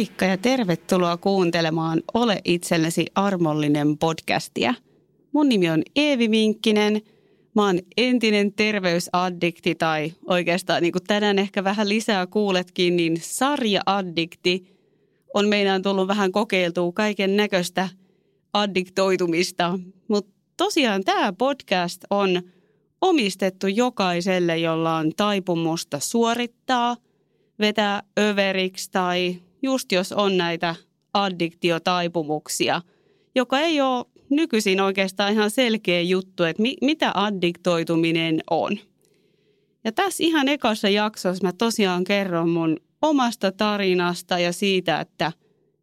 Moikka ja tervetuloa kuuntelemaan Ole itsellesi armollinen podcastia. Mun nimi on Eevi Minkkinen. Mä oon entinen terveysaddikti tai oikeastaan niin kuin tänään ehkä vähän lisää kuuletkin, niin sarja-addikti on meidän tullut vähän kokeiltua kaiken näköistä addiktoitumista. Mutta tosiaan tämä podcast on omistettu jokaiselle, jolla on taipumusta suorittaa, vetää överiksi tai just jos on näitä addiktiotaipumuksia, joka ei ole nykyisin oikeastaan ihan selkeä juttu, että mi- mitä addiktoituminen on. Ja tässä ihan ekassa jaksossa mä tosiaan kerron mun omasta tarinasta ja siitä, että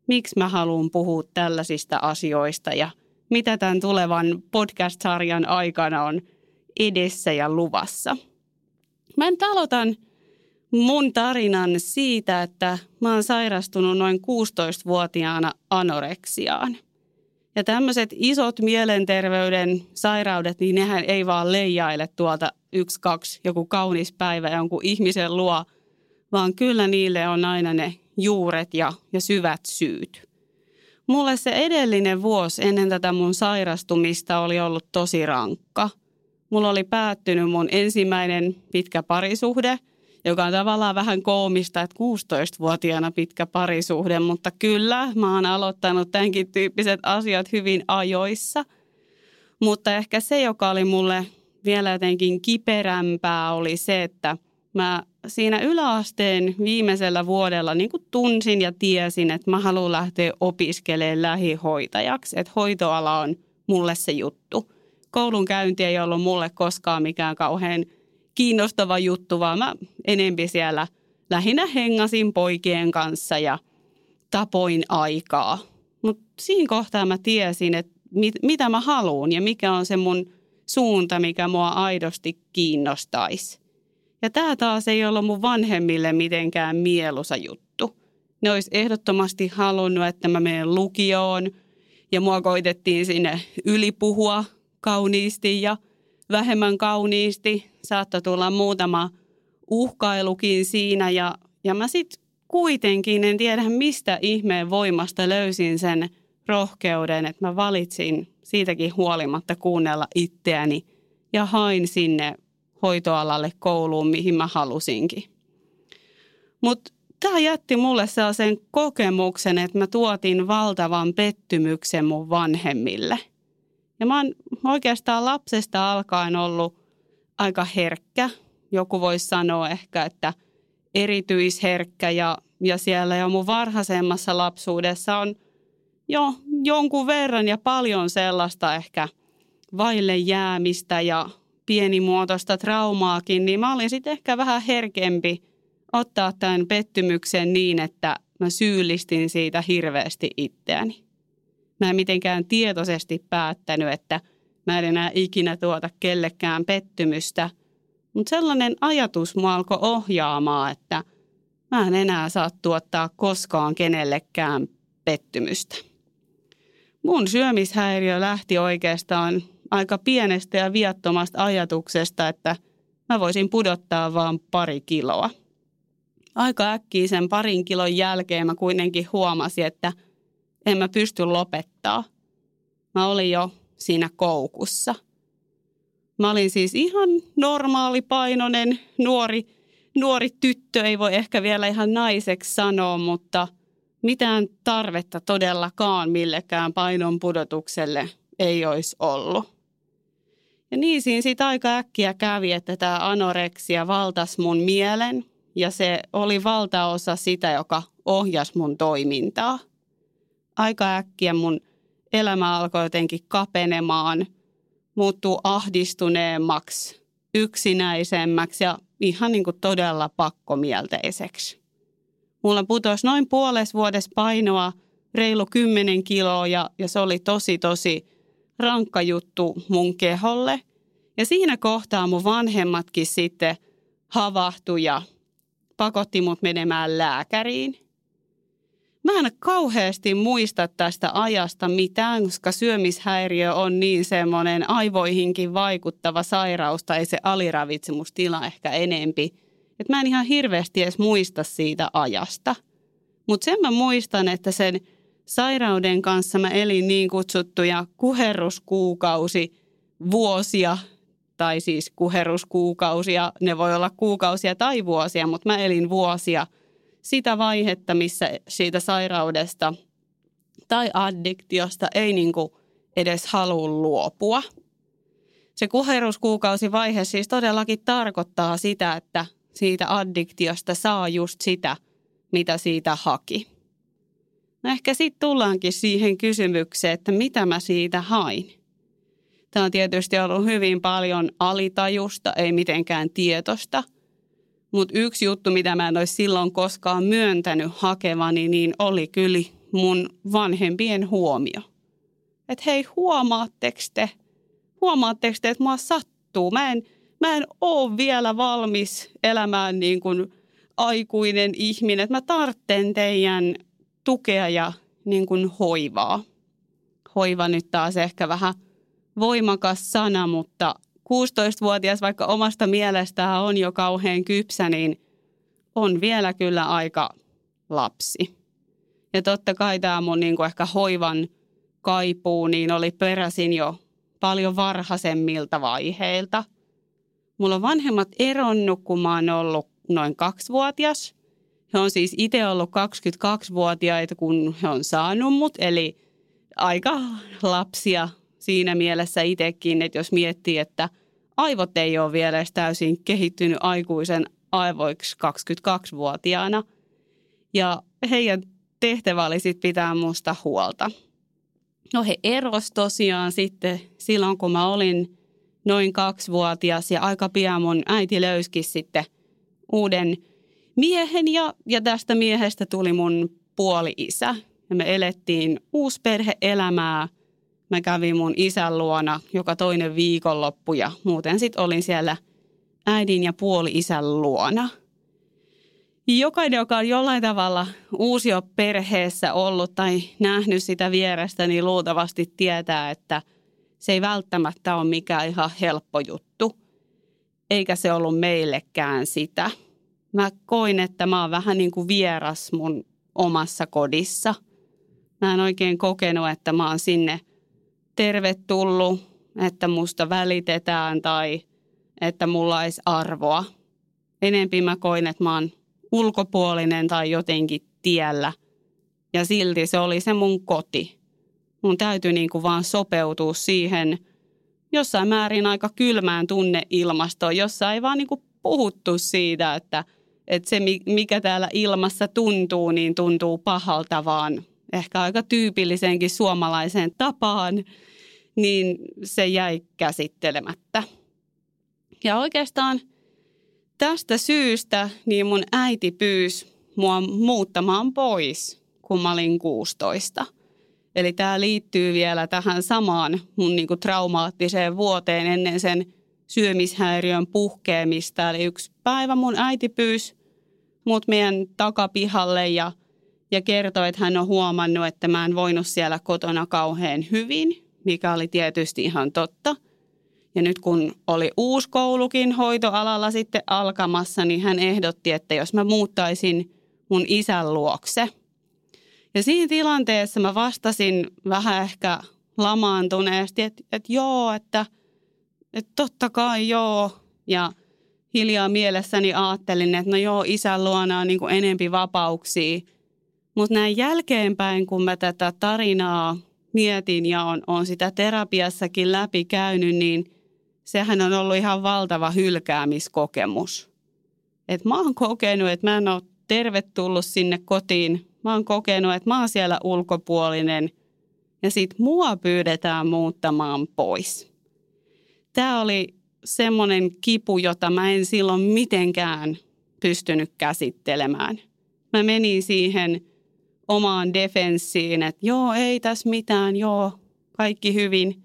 miksi mä haluan puhua tällaisista asioista ja mitä tämän tulevan podcast-sarjan aikana on edessä ja luvassa. Mä nyt aloitan mun tarinan siitä, että mä oon sairastunut noin 16-vuotiaana anoreksiaan. Ja tämmöiset isot mielenterveyden sairaudet, niin nehän ei vaan leijaile tuolta yksi, kaksi, joku kaunis päivä jonkun ihmisen luo, vaan kyllä niille on aina ne juuret ja, ja syvät syyt. Mulle se edellinen vuosi ennen tätä mun sairastumista oli ollut tosi rankka. Mulla oli päättynyt mun ensimmäinen pitkä parisuhde – joka on tavallaan vähän koomista, että 16-vuotiaana pitkä parisuhde, mutta kyllä mä oon aloittanut tämänkin tyyppiset asiat hyvin ajoissa. Mutta ehkä se, joka oli mulle vielä jotenkin kiperämpää, oli se, että mä siinä yläasteen viimeisellä vuodella niin kuin tunsin ja tiesin, että mä haluan lähteä opiskelemaan lähihoitajaksi, että hoitoala on mulle se juttu. Koulun käynti ei ollut mulle koskaan mikään kauhean – kiinnostava juttu, vaan mä enempi siellä lähinnä hengasin poikien kanssa ja tapoin aikaa. Mutta siinä kohtaa mä tiesin, että mit, mitä mä haluan ja mikä on se mun suunta, mikä mua aidosti kiinnostaisi. Ja tämä taas ei ollut mun vanhemmille mitenkään mieluisa juttu. Ne olisi ehdottomasti halunnut, että mä menen lukioon ja mua koitettiin sinne ylipuhua kauniisti ja vähemmän kauniisti. Saattoi tulla muutama uhkailukin siinä ja, ja mä sitten kuitenkin en tiedä mistä ihmeen voimasta löysin sen rohkeuden, että mä valitsin siitäkin huolimatta kuunnella itseäni ja hain sinne hoitoalalle kouluun, mihin mä halusinkin. Mutta tämä jätti mulle sellaisen kokemuksen, että mä tuotin valtavan pettymyksen mun vanhemmille – ja mä oon oikeastaan lapsesta alkaen ollut aika herkkä. Joku voisi sanoa ehkä, että erityisherkkä ja, ja siellä jo mun varhaisemmassa lapsuudessa on jo jonkun verran ja paljon sellaista ehkä vaille jäämistä ja pienimuotoista traumaakin, niin mä olin sitten ehkä vähän herkempi ottaa tämän pettymyksen niin, että mä syyllistin siitä hirveästi itseäni. Mä en mitenkään tietoisesti päättänyt, että mä en enää ikinä tuota kellekään pettymystä. Mutta sellainen ajatus mua alkoi ohjaamaan, että mä en enää saa tuottaa koskaan kenellekään pettymystä. Mun syömishäiriö lähti oikeastaan aika pienestä ja viattomasta ajatuksesta, että mä voisin pudottaa vain pari kiloa. Aika äkkiä sen parin kilon jälkeen mä kuitenkin huomasin, että – en mä pysty lopettaa. Mä olin jo siinä koukussa. Mä olin siis ihan normaalipainoinen nuori, nuori tyttö, ei voi ehkä vielä ihan naiseksi sanoa, mutta mitään tarvetta todellakaan millekään painon pudotukselle ei olisi ollut. Ja niin siinä sitten aika äkkiä kävi, että tämä anoreksia valtas mun mielen ja se oli valtaosa sitä, joka ohjasi mun toimintaa – aika äkkiä mun elämä alkoi jotenkin kapenemaan, muuttuu ahdistuneemmaksi, yksinäisemmäksi ja ihan niin kuin todella pakkomielteiseksi. Mulla putosi noin puoles vuodessa painoa reilu 10 kiloa ja, ja se oli tosi tosi rankka juttu mun keholle. Ja siinä kohtaa mun vanhemmatkin sitten havahtui ja pakotti mut menemään lääkäriin. Mä en kauheasti muista tästä ajasta mitään, koska syömishäiriö on niin semmoinen aivoihinkin vaikuttava sairaus tai se aliravitsemustila ehkä enempi. Että mä en ihan hirveästi edes muista siitä ajasta. Mutta sen mä muistan, että sen sairauden kanssa mä elin niin kutsuttuja kuherruskuukausi vuosia tai siis kuheruskuukausia. Ne voi olla kuukausia tai vuosia, mutta mä elin vuosia sitä vaihetta, missä siitä sairaudesta tai addiktiosta ei niin kuin edes halua luopua. Se kuheruskuukausivaihe siis todellakin tarkoittaa sitä, että siitä addiktiosta saa just sitä, mitä siitä haki. No ehkä sitten tullaankin siihen kysymykseen, että mitä mä siitä hain. Tämä on tietysti ollut hyvin paljon alitajusta, ei mitenkään tietosta. Mutta yksi juttu, mitä mä en olisi silloin koskaan myöntänyt hakevani, niin oli kyllä mun vanhempien huomio. Että hei, huomaatteko te, huomaatteko te, että mua sattuu? Mä en, mä en ole vielä valmis elämään niin kuin aikuinen ihminen. Että mä tartten teidän tukea ja niin kuin hoivaa. Hoiva nyt taas ehkä vähän – voimakas sana, mutta 16-vuotias, vaikka omasta mielestään on jo kauhean kypsä, niin on vielä kyllä aika lapsi. Ja totta kai tämä mun niin kuin ehkä hoivan kaipuu, niin oli peräisin jo paljon varhaisemmilta vaiheilta. Mulla on vanhemmat eronnut, kun mä oon ollut noin kaksivuotias. He on siis itse ollut 22-vuotiaita, kun he on saanut mut, eli aika lapsia siinä mielessä itsekin, että jos miettii, että aivot ei ole vielä edes täysin kehittynyt aikuisen aivoiksi 22-vuotiaana. Ja heidän tehtävä oli sitten pitää musta huolta. No he eros tosiaan sitten silloin, kun mä olin noin kaksivuotias ja aika pian mun äiti löyski sitten uuden miehen ja, ja tästä miehestä tuli mun puoli-isä. Ja me elettiin uusperhe-elämää Mä kävin mun isän luona joka toinen viikonloppu ja muuten sitten olin siellä äidin ja puoli-isän luona. Jokainen, joka on jollain tavalla uusio perheessä ollut tai nähnyt sitä vierestä, niin luultavasti tietää, että se ei välttämättä ole mikään ihan helppo juttu. Eikä se ollut meillekään sitä. Mä koin, että mä oon vähän niin kuin vieras mun omassa kodissa. Mä en oikein kokenut, että mä oon sinne tervetullut, että musta välitetään tai että mulla olisi arvoa. Enempi mä koin, että mä oon ulkopuolinen tai jotenkin tiellä. Ja silti se oli se mun koti. Mun täytyy niin kuin vaan sopeutua siihen jossain määrin aika kylmään tunneilmastoon, jossa ei vaan niin kuin puhuttu siitä, että, että se mikä täällä ilmassa tuntuu, niin tuntuu pahalta, vaan ehkä aika tyypilliseenkin suomalaiseen tapaan niin se jäi käsittelemättä. Ja oikeastaan tästä syystä niin mun äiti pyysi mua muuttamaan pois, kun mä olin 16. Eli tämä liittyy vielä tähän samaan mun niinku traumaattiseen vuoteen ennen sen syömishäiriön puhkeamista. Eli yksi päivä mun äiti pyysi mut meidän takapihalle ja, ja kertoi, että hän on huomannut, että mä en voinut siellä kotona kauhean hyvin mikä oli tietysti ihan totta. Ja nyt kun oli uusi koulukin hoitoalalla sitten alkamassa, niin hän ehdotti, että jos mä muuttaisin mun isän luokse. Ja siinä tilanteessa mä vastasin vähän ehkä lamaantuneesti, että, että joo, että, että totta kai joo. Ja hiljaa mielessäni ajattelin, että no joo, isän luona on niin enempi vapauksia. Mutta näin jälkeenpäin, kun mä tätä tarinaa mietin ja on, on sitä terapiassakin läpi käynyt, niin sehän on ollut ihan valtava hylkäämiskokemus. Et mä oon kokenut, että mä en ole tervetullut sinne kotiin. Mä oon kokenut, että mä oon siellä ulkopuolinen ja sit mua pyydetään muuttamaan pois. Tämä oli semmoinen kipu, jota mä en silloin mitenkään pystynyt käsittelemään. Mä menin siihen omaan defenssiin, että joo, ei tässä mitään, joo, kaikki hyvin.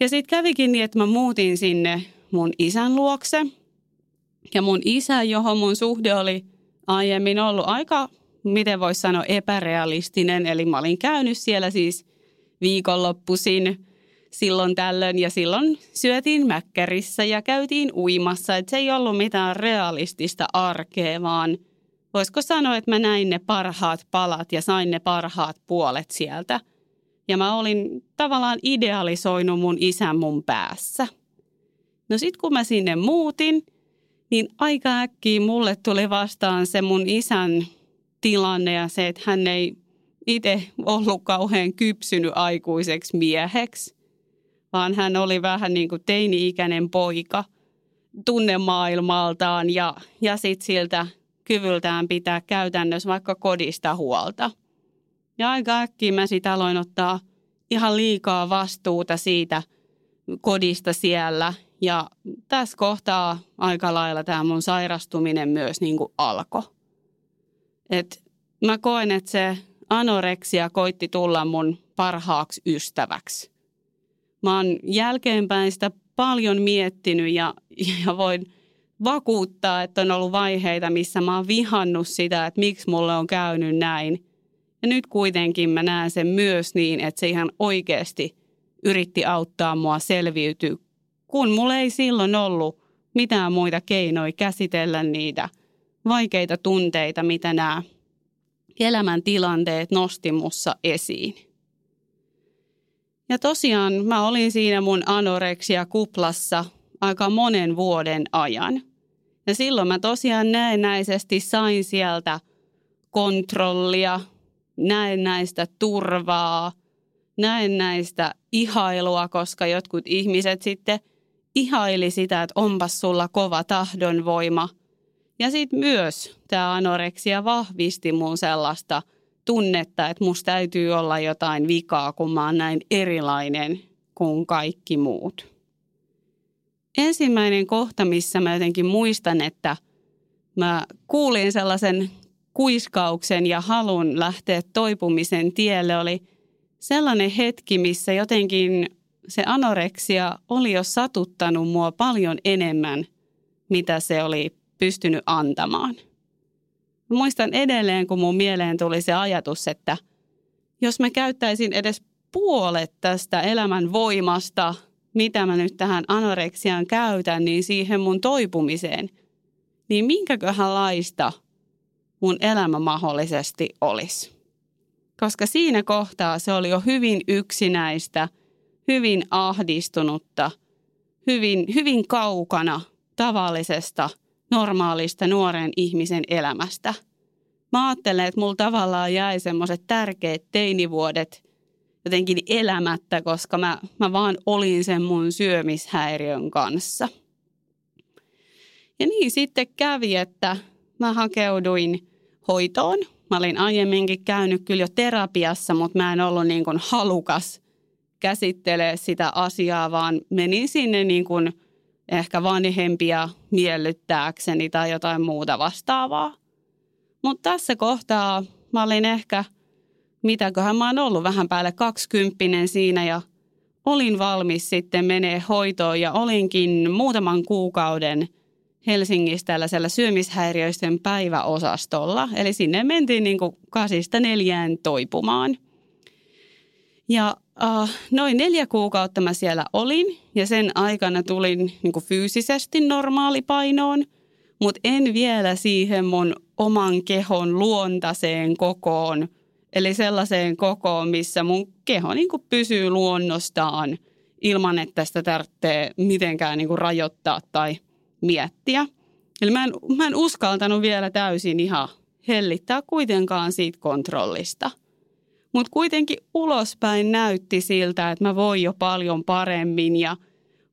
Ja sitten kävikin niin, että mä muutin sinne mun isän luokse. Ja mun isä, johon mun suhde oli aiemmin ollut aika, miten voisi sanoa, epärealistinen. Eli mä olin käynyt siellä siis viikonloppuisin silloin tällöin ja silloin syötiin mäkkärissä ja käytiin uimassa. Että se ei ollut mitään realistista arkea, vaan voisiko sanoa, että mä näin ne parhaat palat ja sain ne parhaat puolet sieltä. Ja mä olin tavallaan idealisoinut mun isän mun päässä. No sit kun mä sinne muutin, niin aika äkkiä mulle tuli vastaan se mun isän tilanne ja se, että hän ei itse ollut kauhean kypsynyt aikuiseksi mieheksi, vaan hän oli vähän niin kuin teini-ikäinen poika tunnemaailmaltaan ja, ja sitten siltä kyvyltään pitää käytännössä vaikka kodista huolta. Ja aika äkkiä mä sitten aloin ottaa ihan liikaa vastuuta siitä kodista siellä. Ja tässä kohtaa aika lailla tämä mun sairastuminen myös niin kuin alkoi. Et mä koen, että se anoreksia koitti tulla mun parhaaksi ystäväksi. Mä oon jälkeenpäin sitä paljon miettinyt ja, ja voin vakuuttaa, että on ollut vaiheita, missä mä oon vihannut sitä, että miksi mulle on käynyt näin. Ja nyt kuitenkin mä näen sen myös niin, että se ihan oikeasti yritti auttaa mua selviytyä, kun mulla ei silloin ollut mitään muita keinoja käsitellä niitä vaikeita tunteita, mitä nämä elämäntilanteet nosti mussa esiin. Ja tosiaan mä olin siinä mun anoreksia kuplassa aika monen vuoden ajan. Ja silloin mä tosiaan näennäisesti sain sieltä kontrollia, näennäistä turvaa, näennäistä ihailua, koska jotkut ihmiset sitten ihaili sitä, että onpas sulla kova tahdonvoima – ja sitten myös tämä anoreksia vahvisti mun sellaista tunnetta, että musta täytyy olla jotain vikaa, kun mä oon näin erilainen kuin kaikki muut. Ensimmäinen kohta, missä mä jotenkin muistan, että mä kuulin sellaisen kuiskauksen ja halun lähteä toipumisen tielle, oli sellainen hetki, missä jotenkin se anoreksia oli jo satuttanut mua paljon enemmän, mitä se oli pystynyt antamaan. Mä muistan edelleen, kun mun mieleen tuli se ajatus, että jos mä käyttäisin edes puolet tästä elämän voimasta, mitä mä nyt tähän anoreksiaan käytän, niin siihen mun toipumiseen, niin minkäköhän laista mun elämä mahdollisesti olisi. Koska siinä kohtaa se oli jo hyvin yksinäistä, hyvin ahdistunutta, hyvin, hyvin kaukana tavallisesta – normaalista nuoren ihmisen elämästä. Mä ajattelen, että mulla tavallaan jäi semmoiset tärkeät teinivuodet jotenkin elämättä, koska mä, mä vaan olin sen mun syömishäiriön kanssa. Ja niin sitten kävi, että mä hakeuduin hoitoon. Mä olin aiemminkin käynyt kyllä jo terapiassa, mutta mä en ollut niin kuin halukas käsittelee sitä asiaa, vaan menin sinne niin kuin – ehkä vanhempia miellyttääkseni tai jotain muuta vastaavaa. Mutta tässä kohtaa mä olin ehkä, mitäköhän mä oon ollut vähän päälle kaksikymppinen siinä ja olin valmis sitten menee hoitoon ja olinkin muutaman kuukauden Helsingissä tällaisella syömishäiriöisten päiväosastolla. Eli sinne mentiin niin kuin kasista neljään toipumaan. Ja Uh, noin neljä kuukautta mä siellä olin ja sen aikana tulin niin kuin fyysisesti normaalipainoon, mutta en vielä siihen mun oman kehon luontaiseen kokoon. Eli sellaiseen kokoon, missä mun keho niin kuin pysyy luonnostaan ilman, että sitä tarvitsee mitenkään niin kuin rajoittaa tai miettiä. Eli mä en, mä en uskaltanut vielä täysin ihan hellittää kuitenkaan siitä kontrollista – mutta kuitenkin ulospäin näytti siltä, että mä voin jo paljon paremmin ja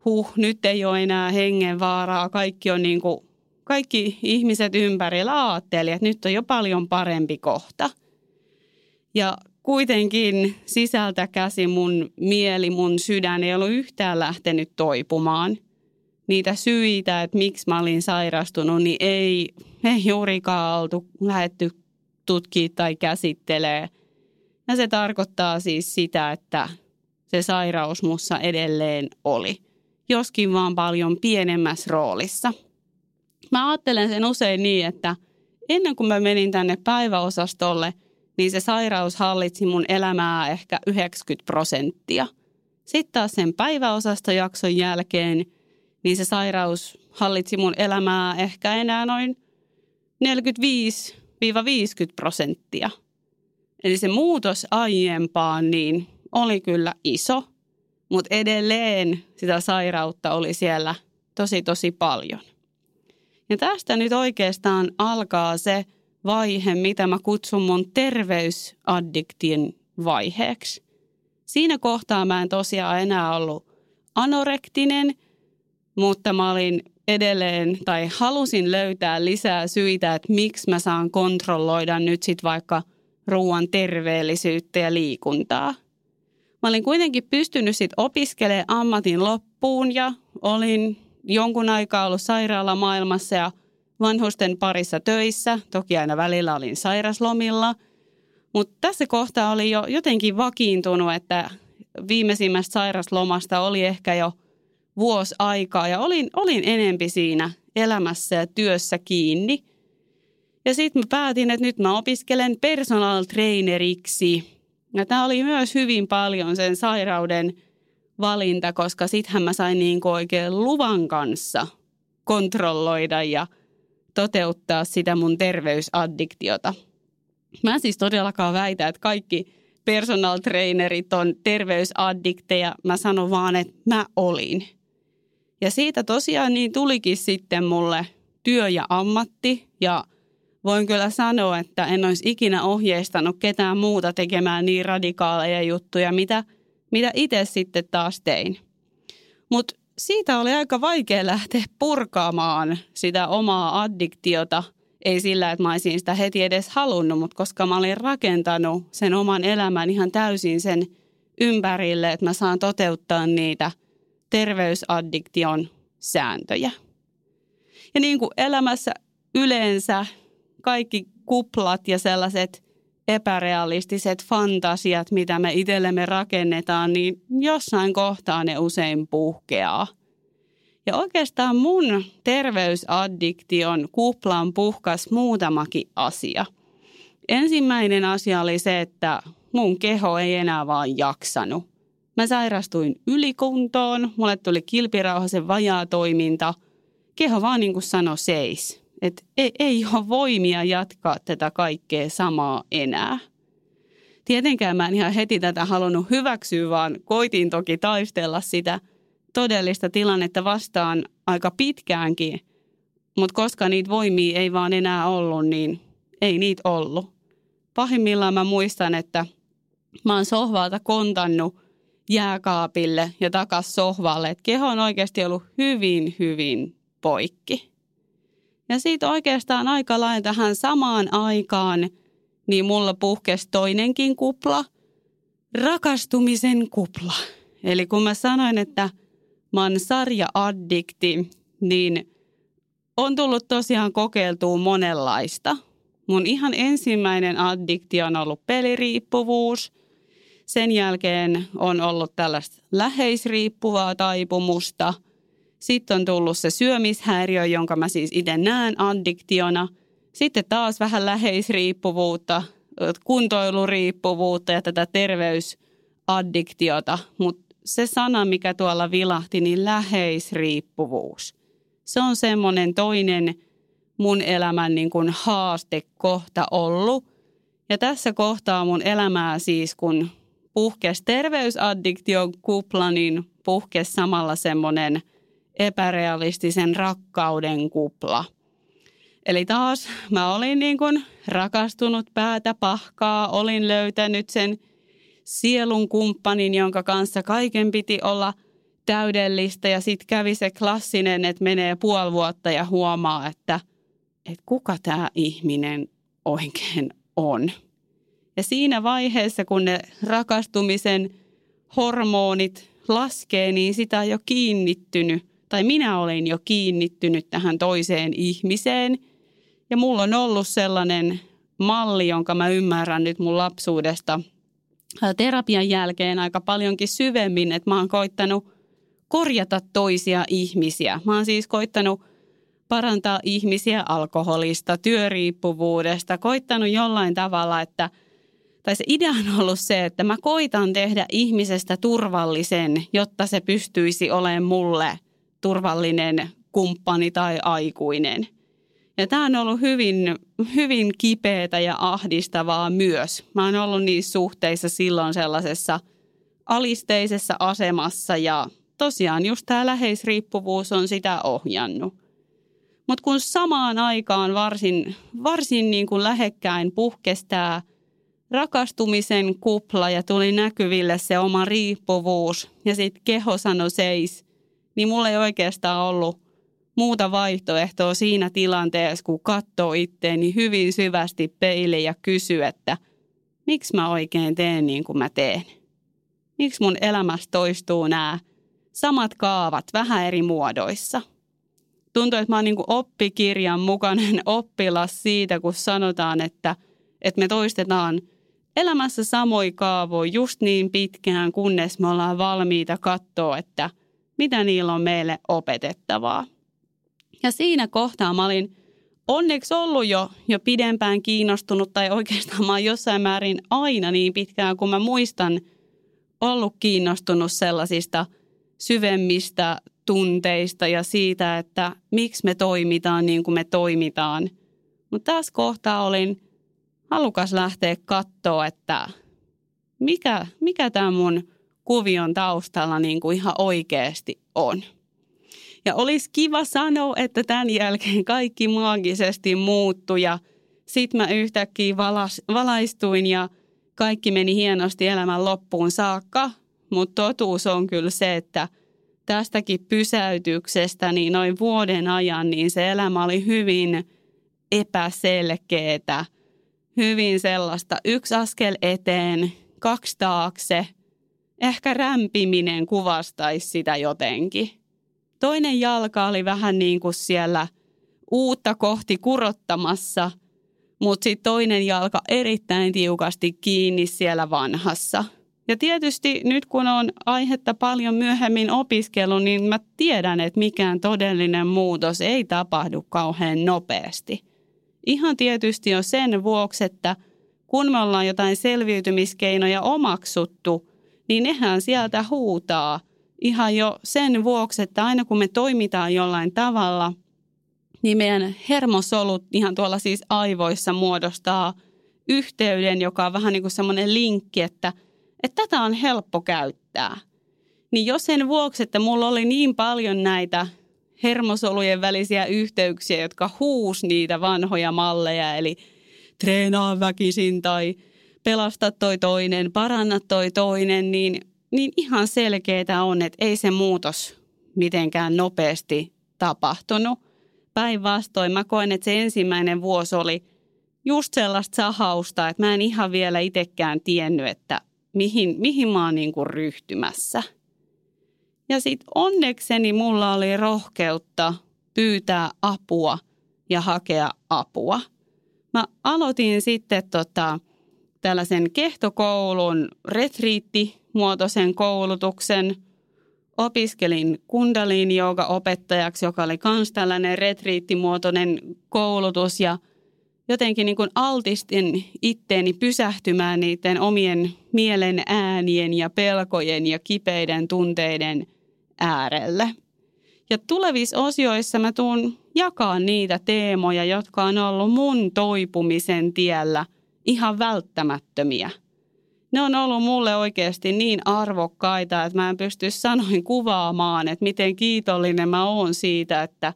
huh, nyt ei ole enää hengenvaaraa. Kaikki on niin kuin, kaikki ihmiset ympärillä ajatteli, että nyt on jo paljon parempi kohta. Ja kuitenkin sisältä käsi mun mieli, mun sydän ei ollut yhtään lähtenyt toipumaan. niitä syitä, että miksi mä olin sairastunut, niin ei, ei juurikaan oltu lähetty tutkia tai käsittelee. Ja se tarkoittaa siis sitä, että se sairaus mussa edelleen oli, joskin vaan paljon pienemmässä roolissa. Mä ajattelen sen usein niin, että ennen kuin mä menin tänne päiväosastolle, niin se sairaus hallitsi mun elämää ehkä 90 prosenttia. Sitten taas sen päiväosastojakson jälkeen, niin se sairaus hallitsi mun elämää ehkä enää noin 45 50 prosenttia. Eli se muutos aiempaan niin oli kyllä iso, mutta edelleen sitä sairautta oli siellä tosi tosi paljon. Ja tästä nyt oikeastaan alkaa se vaihe, mitä mä kutsun mun terveysaddiktin vaiheeksi. Siinä kohtaa mä en tosiaan enää ollut anorektinen, mutta mä olin edelleen tai halusin löytää lisää syitä, että miksi mä saan kontrolloida nyt sitten vaikka ruoan terveellisyyttä ja liikuntaa. Mä olin kuitenkin pystynyt sitten opiskelemaan ammatin loppuun ja olin jonkun aikaa ollut sairaalamaailmassa ja vanhusten parissa töissä. Toki aina välillä olin sairaslomilla. Mutta tässä kohtaa oli jo jotenkin vakiintunut, että viimeisimmästä sairaslomasta oli ehkä jo – vuosi aikaa ja olin, olin enempi siinä elämässä ja työssä kiinni. Ja sitten mä päätin, että nyt mä opiskelen personal traineriksi. Ja tämä oli myös hyvin paljon sen sairauden valinta, koska sittenhän mä sain niin oikein luvan kanssa kontrolloida ja toteuttaa sitä mun terveysaddiktiota. Mä siis todellakaan väitä, että kaikki personal trainerit on terveysaddikteja. Mä sanon vaan, että mä olin. Ja siitä tosiaan niin tulikin sitten mulle työ ja ammatti ja voin kyllä sanoa, että en olisi ikinä ohjeistanut ketään muuta tekemään niin radikaaleja juttuja, mitä, mitä itse sitten taas tein. Mutta siitä oli aika vaikea lähteä purkaamaan sitä omaa addiktiota. Ei sillä, että mä olisin sitä heti edes halunnut, mutta koska mä olin rakentanut sen oman elämän ihan täysin sen ympärille, että mä saan toteuttaa niitä – terveysaddiktion sääntöjä. Ja niin kuin elämässä yleensä kaikki kuplat ja sellaiset epärealistiset fantasiat, mitä me itsellemme rakennetaan, niin jossain kohtaa ne usein puhkeaa. Ja oikeastaan mun terveysaddiktion kuplan puhkas muutamakin asia. Ensimmäinen asia oli se, että mun keho ei enää vaan jaksanut. Mä sairastuin ylikuntoon, mulle tuli kilpirauhasen vajaa toiminta. Keho vaan niin kuin sanoi seis, että ei, ei ole voimia jatkaa tätä kaikkea samaa enää. Tietenkään mä en ihan heti tätä halunnut hyväksyä, vaan koitin toki taistella sitä todellista tilannetta vastaan aika pitkäänkin. Mutta koska niitä voimia ei vaan enää ollut, niin ei niitä ollut. Pahimmillaan mä muistan, että mä oon sohvalta kontannut – jääkaapille ja takas sohvalle. Et keho on oikeasti ollut hyvin, hyvin poikki. Ja siitä oikeastaan aika lailla tähän samaan aikaan, niin mulla puhkesi toinenkin kupla, rakastumisen kupla. Eli kun mä sanoin, että mä oon sarja-addikti, niin on tullut tosiaan kokeiltua monenlaista. Mun ihan ensimmäinen addiktio on ollut peliriippuvuus – sen jälkeen on ollut tällaista läheisriippuvaa taipumusta. Sitten on tullut se syömishäiriö, jonka mä siis itse näen addiktiona. Sitten taas vähän läheisriippuvuutta, kuntoiluriippuvuutta ja tätä terveysaddiktiota. Mutta se sana, mikä tuolla vilahti, niin läheisriippuvuus. Se on semmoinen toinen mun elämän niin kuin haastekohta ollut. Ja tässä kohtaa mun elämää siis, kun puhkesi terveysaddiktion kupla, niin puhkesi samalla semmoinen epärealistisen rakkauden kupla. Eli taas mä olin niin kuin rakastunut päätä pahkaa, olin löytänyt sen sielun kumppanin, jonka kanssa kaiken piti olla täydellistä ja sitten kävi se klassinen, että menee puoli vuotta ja huomaa, että, että kuka tämä ihminen oikein on. Ja siinä vaiheessa, kun ne rakastumisen hormonit laskee, niin sitä on jo kiinnittynyt tai minä olin jo kiinnittynyt tähän toiseen ihmiseen. Ja mulla on ollut sellainen malli, jonka mä ymmärrän nyt mun lapsuudesta terapian jälkeen aika paljonkin syvemmin, että mä oon koittanut korjata toisia ihmisiä. Mä oon siis koittanut parantaa ihmisiä alkoholista, työriippuvuudesta, koittanut jollain tavalla, että tai se idea on ollut se, että mä koitan tehdä ihmisestä turvallisen, jotta se pystyisi olemaan mulle turvallinen kumppani tai aikuinen. Ja tämä on ollut hyvin, hyvin kipeätä ja ahdistavaa myös. Mä oon ollut niissä suhteissa silloin sellaisessa alisteisessa asemassa ja tosiaan just tämä läheisriippuvuus on sitä ohjannut. Mutta kun samaan aikaan varsin, varsin niin kuin lähekkäin puhkestää rakastumisen kupla ja tuli näkyville se oma riippuvuus ja sitten keho sanoi seis, niin mulla ei oikeastaan ollut muuta vaihtoehtoa siinä tilanteessa, kun katsoo itteeni hyvin syvästi peiliin ja kysyy, että miksi mä oikein teen niin kuin mä teen. Miksi mun elämässä toistuu nämä samat kaavat vähän eri muodoissa. Tuntuu, että mä oon niin oppikirjan mukainen oppilas siitä, kun sanotaan, että, että me toistetaan elämässä samoja kaavoja just niin pitkään, kunnes me ollaan valmiita katsoa, että mitä niillä on meille opetettavaa. Ja siinä kohtaa mä olin onneksi ollut jo, jo pidempään kiinnostunut, tai oikeastaan mä oon jossain määrin aina niin pitkään, kun mä muistan ollut kiinnostunut sellaisista – syvemmistä tunteista ja siitä, että miksi me toimitaan niin kuin me toimitaan. Mutta tässä kohtaa olin halukas lähteä katsoa, että mikä, mikä tämä mun kuvion taustalla niin kuin ihan oikeasti on. Ja olisi kiva sanoa, että tämän jälkeen kaikki maagisesti muuttui ja sitten mä yhtäkkiä valas, valaistuin ja kaikki meni hienosti elämän loppuun saakka. Mutta totuus on kyllä se, että tästäkin pysäytyksestä niin noin vuoden ajan, niin se elämä oli hyvin epäselkeetä, hyvin sellaista yksi askel eteen, kaksi taakse. Ehkä rämpiminen kuvastaisi sitä jotenkin. Toinen jalka oli vähän niin kuin siellä uutta kohti kurottamassa, mutta sitten toinen jalka erittäin tiukasti kiinni siellä vanhassa – ja tietysti nyt kun on aihetta paljon myöhemmin opiskelu, niin mä tiedän, että mikään todellinen muutos ei tapahdu kauhean nopeasti. Ihan tietysti on sen vuoksi, että kun me ollaan jotain selviytymiskeinoja omaksuttu, niin nehän sieltä huutaa ihan jo sen vuoksi, että aina kun me toimitaan jollain tavalla, niin meidän hermosolut ihan tuolla siis aivoissa muodostaa yhteyden, joka on vähän niin kuin semmoinen linkki, että – että tätä on helppo käyttää. Niin jos sen vuoksi, että mulla oli niin paljon näitä hermosolujen välisiä yhteyksiä, jotka huus niitä vanhoja malleja, eli treenaa väkisin tai pelasta toi toinen, paranna toi toinen, niin, niin ihan selkeää on, että ei se muutos mitenkään nopeasti tapahtunut. Päinvastoin mä koen, että se ensimmäinen vuosi oli just sellaista sahausta, että mä en ihan vielä itsekään tiennyt, että mihin, mihin mä oon niin kuin ryhtymässä. Ja sitten onnekseni mulla oli rohkeutta pyytää apua ja hakea apua. Mä aloitin sitten tota, tällaisen kehtokoulun retriittimuotoisen koulutuksen. Opiskelin kundalin opettajaksi, joka oli myös tällainen retriittimuotoinen koulutus ja – jotenkin niin kuin altistin itteeni pysähtymään niiden omien mielen äänien ja pelkojen ja kipeiden tunteiden äärelle. Ja tulevissa osioissa mä tuun jakaa niitä teemoja, jotka on ollut mun toipumisen tiellä ihan välttämättömiä. Ne on ollut mulle oikeasti niin arvokkaita, että mä en pysty sanoin kuvaamaan, että miten kiitollinen mä oon siitä, että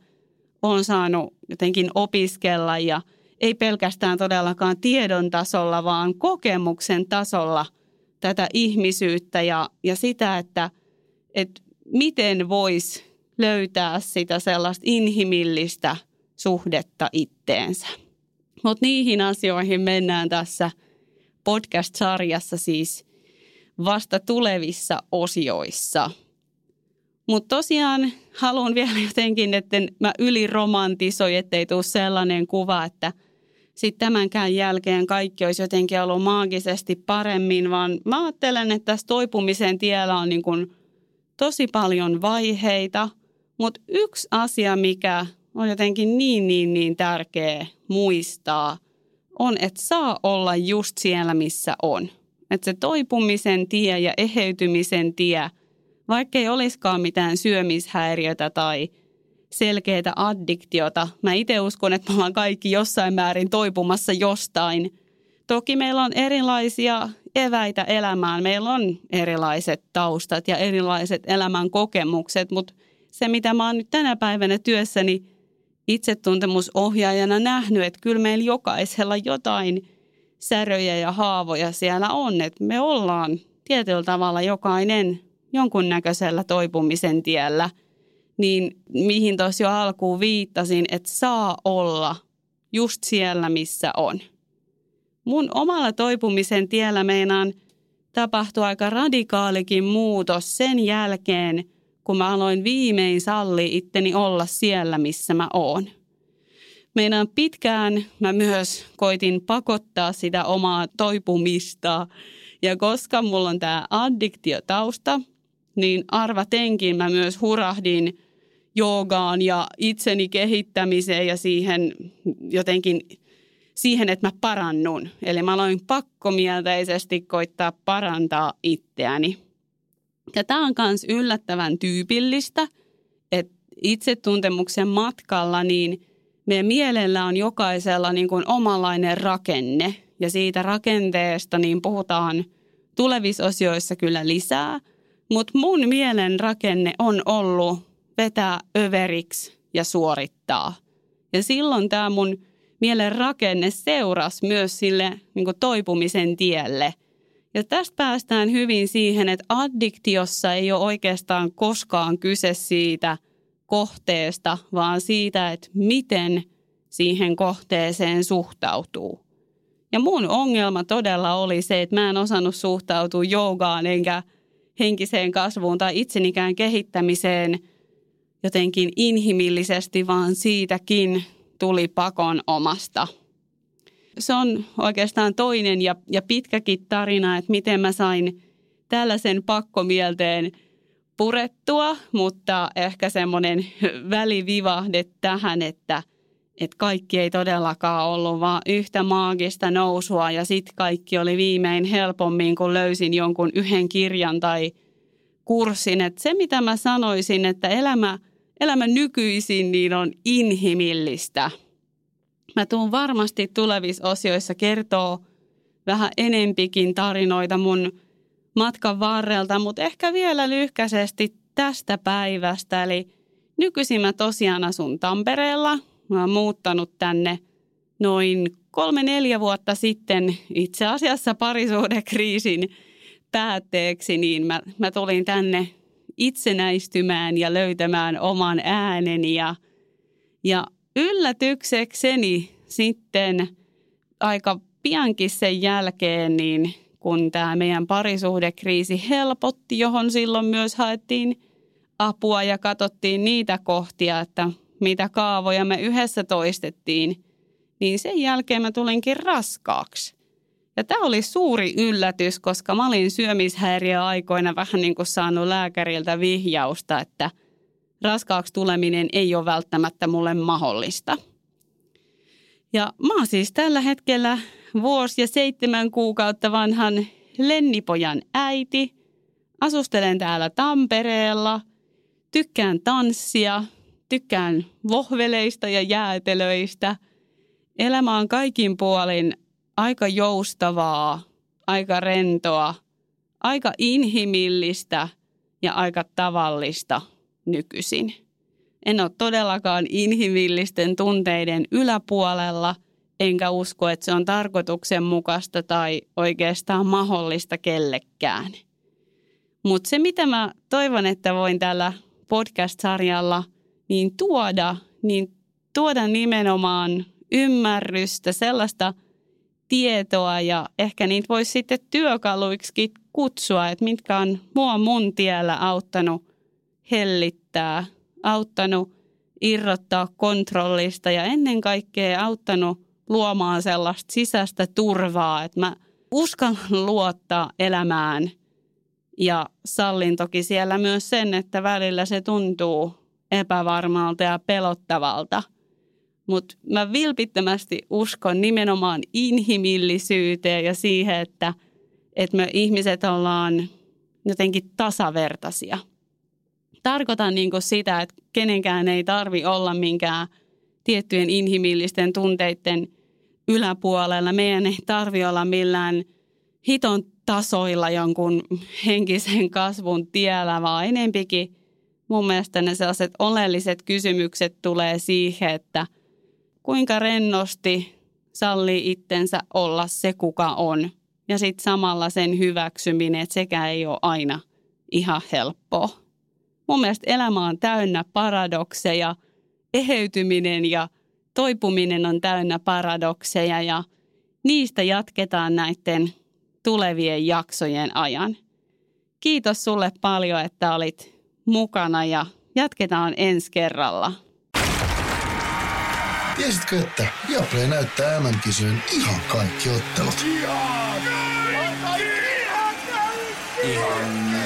oon saanut jotenkin opiskella ja – ei pelkästään todellakaan tiedon tasolla, vaan kokemuksen tasolla tätä ihmisyyttä ja, ja sitä, että, että miten voisi löytää sitä sellaista inhimillistä suhdetta itteensä. Mutta niihin asioihin mennään tässä podcast-sarjassa siis vasta tulevissa osioissa. Mutta tosiaan haluan vielä jotenkin, että mä yliromantisoi, ettei tule sellainen kuva, että sitten tämänkään jälkeen kaikki olisi jotenkin ollut maagisesti paremmin, vaan mä ajattelen, että tässä toipumisen tiellä on niin kuin tosi paljon vaiheita, mutta yksi asia, mikä on jotenkin niin, niin, niin tärkeä muistaa, on, että saa olla just siellä, missä on. Että se toipumisen tie ja eheytymisen tie, vaikka ei olisikaan mitään syömishäiriötä tai selkeää addiktiota, mä itse uskon, että me ollaan kaikki jossain määrin toipumassa jostain. Toki meillä on erilaisia eväitä elämään, meillä on erilaiset taustat ja erilaiset elämän kokemukset, mutta se, mitä mä oon nyt tänä päivänä työssäni itsetuntemusohjaajana nähnyt, että kyllä meillä jokaisella jotain säröjä ja haavoja siellä on, että me ollaan tietyllä tavalla jokainen jonkunnäköisellä toipumisen tiellä, niin mihin tuossa jo alkuun viittasin, että saa olla just siellä, missä on. Mun omalla toipumisen tiellä meinaan tapahtui aika radikaalikin muutos sen jälkeen, kun mä aloin viimein salli itteni olla siellä, missä mä oon. Meinaan pitkään mä myös koitin pakottaa sitä omaa toipumista. Ja koska mulla on tämä addiktiotausta, niin arvatenkin mä myös hurahdin joogaan ja itseni kehittämiseen ja siihen jotenkin siihen, että mä parannun. Eli mä aloin pakkomielteisesti koittaa parantaa itseäni. Ja tämä on myös yllättävän tyypillistä, että itsetuntemuksen matkalla niin meidän mielellä on jokaisella niin kuin omanlainen rakenne. Ja siitä rakenteesta niin puhutaan tulevissa osioissa kyllä lisää. Mutta mun mielen rakenne on ollut vetää överiksi ja suorittaa. Ja silloin tämä mun mielen rakenne seurasi myös sille niin toipumisen tielle – ja tästä päästään hyvin siihen, että addiktiossa ei ole oikeastaan koskaan kyse siitä kohteesta, vaan siitä, että miten siihen kohteeseen suhtautuu. Ja mun ongelma todella oli se, että mä en osannut suhtautua joogaan enkä henkiseen kasvuun tai itsenikään kehittämiseen jotenkin inhimillisesti, vaan siitäkin tuli pakon omasta se on oikeastaan toinen ja, ja pitkäkin tarina, että miten mä sain tällaisen pakkomielteen purettua, mutta ehkä semmoinen välivivahde tähän, että, että kaikki ei todellakaan ollut vaan yhtä maagista nousua ja sitten kaikki oli viimein helpommin, kun löysin jonkun yhden kirjan tai kurssin. Että se, mitä mä sanoisin, että elämä, elämä nykyisin niin on inhimillistä – Mä tuun varmasti tulevissa osioissa kertoo vähän enempikin tarinoita mun matkan varrelta, mutta ehkä vielä lyhkäisesti tästä päivästä. Eli nykyisin mä tosiaan asun Tampereella. Mä oon muuttanut tänne noin kolme-neljä vuotta sitten itse asiassa parisuhdekriisin päätteeksi, niin mä, mä tulin tänne itsenäistymään ja löytämään oman ääneni ja, ja yllätyksekseni sitten aika piankin sen jälkeen, niin kun tämä meidän parisuhdekriisi helpotti, johon silloin myös haettiin apua ja katsottiin niitä kohtia, että mitä kaavoja me yhdessä toistettiin, niin sen jälkeen mä tulinkin raskaaksi. Ja tämä oli suuri yllätys, koska mä olin syömishäiriöaikoina vähän niin kuin saanut lääkäriltä vihjausta, että – raskaaksi tuleminen ei ole välttämättä mulle mahdollista. Ja mä oon siis tällä hetkellä vuosi ja seitsemän kuukautta vanhan Lennipojan äiti. Asustelen täällä Tampereella. Tykkään tanssia, tykkään vohveleista ja jäätelöistä. Elämä on kaikin puolin aika joustavaa, aika rentoa, aika inhimillistä ja aika tavallista – nykyisin. En ole todellakaan inhimillisten tunteiden yläpuolella, enkä usko, että se on tarkoituksenmukaista tai oikeastaan mahdollista kellekään. Mutta se, mitä mä toivon, että voin tällä podcast-sarjalla niin tuoda, niin tuoda nimenomaan ymmärrystä, sellaista tietoa ja ehkä niitä voisi sitten työkaluiksi kutsua, että mitkä on mua mun tiellä auttanut hellittää, auttanut irrottaa kontrollista ja ennen kaikkea auttanut luomaan sellaista sisäistä turvaa, että mä uskallan luottaa elämään ja sallin toki siellä myös sen, että välillä se tuntuu epävarmalta ja pelottavalta. Mutta mä vilpittömästi uskon nimenomaan inhimillisyyteen ja siihen, että, että me ihmiset ollaan jotenkin tasavertaisia. Tarkoitan niin sitä, että kenenkään ei tarvi olla minkään tiettyjen inhimillisten tunteiden yläpuolella. Meidän ei tarvi olla millään hiton tasoilla jonkun henkisen kasvun tiellä, vaan enempikin mun mielestä ne sellaiset oleelliset kysymykset tulee siihen, että kuinka rennosti sallii itsensä olla se, kuka on. Ja sitten samalla sen hyväksyminen, että sekä ei ole aina ihan helppoa. Mun mielestä elämä on täynnä paradokseja, eheytyminen ja toipuminen on täynnä paradokseja ja niistä jatketaan näiden tulevien jaksojen ajan. Kiitos sulle paljon, että olit mukana ja jatketaan ensi kerralla. Tiesitkö, että Viaplay näyttää MM-kisojen ihan kaikki ottelut? Ihan kaikki.